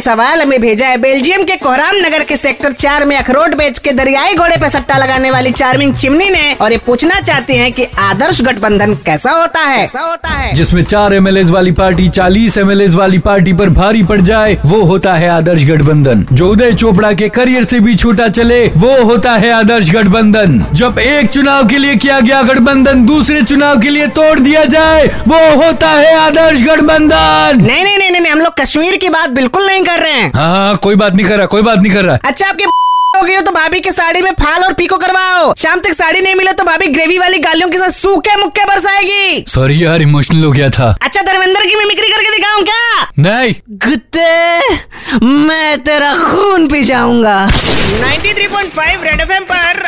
सवाल हमें भेजा है। बेल्जियम के कोहराम नगर के सेक्टर चार में अखरोट बेच के दरियाई घोड़े पे सट्टा लगाने वाली चार्मिंग चिमनी ने और ये पूछना चाहती हैं कि आदर्श गठबंधन कैसा होता है। कैसा होता है? जिसमें चार एम वाली पार्टी चालीस एम वाली पार्टी पर भारी पड़ जाए वो होता है आदर्श गठबंधन। जो उदय चोपड़ा के करियर से भी छोटा चले वो होता है आदर्श गठबंधन। जब एक चुनाव के लिए किया गया गठबंधन दूसरे चुनाव के लिए तोड़ दिया जाए वो होता है आदर्श गठबंधन। नहीं नहीं नहीं नहीं हम लोग कश्मीर की बात बिल्कुल नहीं कर रहे हैं। हाँ हाँ कोई बात नहीं कर रहा कोई बात नहीं कर रहा। अच्छा आपकी हो गई हो तो भाभी की साड़ी में फाल और पीको करवाओ। शाम तक साड़ी नहीं मिले तो भाभी ग्रेवी वाली गालियों के साथ सूखे मुक्के बरसाएगी। सॉरी यार इमोशनल हो गया था। अच्छा धर्मेंद्र की मिमिक्री करके दिखाऊँ क्या? नहीं। कुत्ते मैं तेरा खून पी जाऊँगा। 93.5 रेड एफएम पर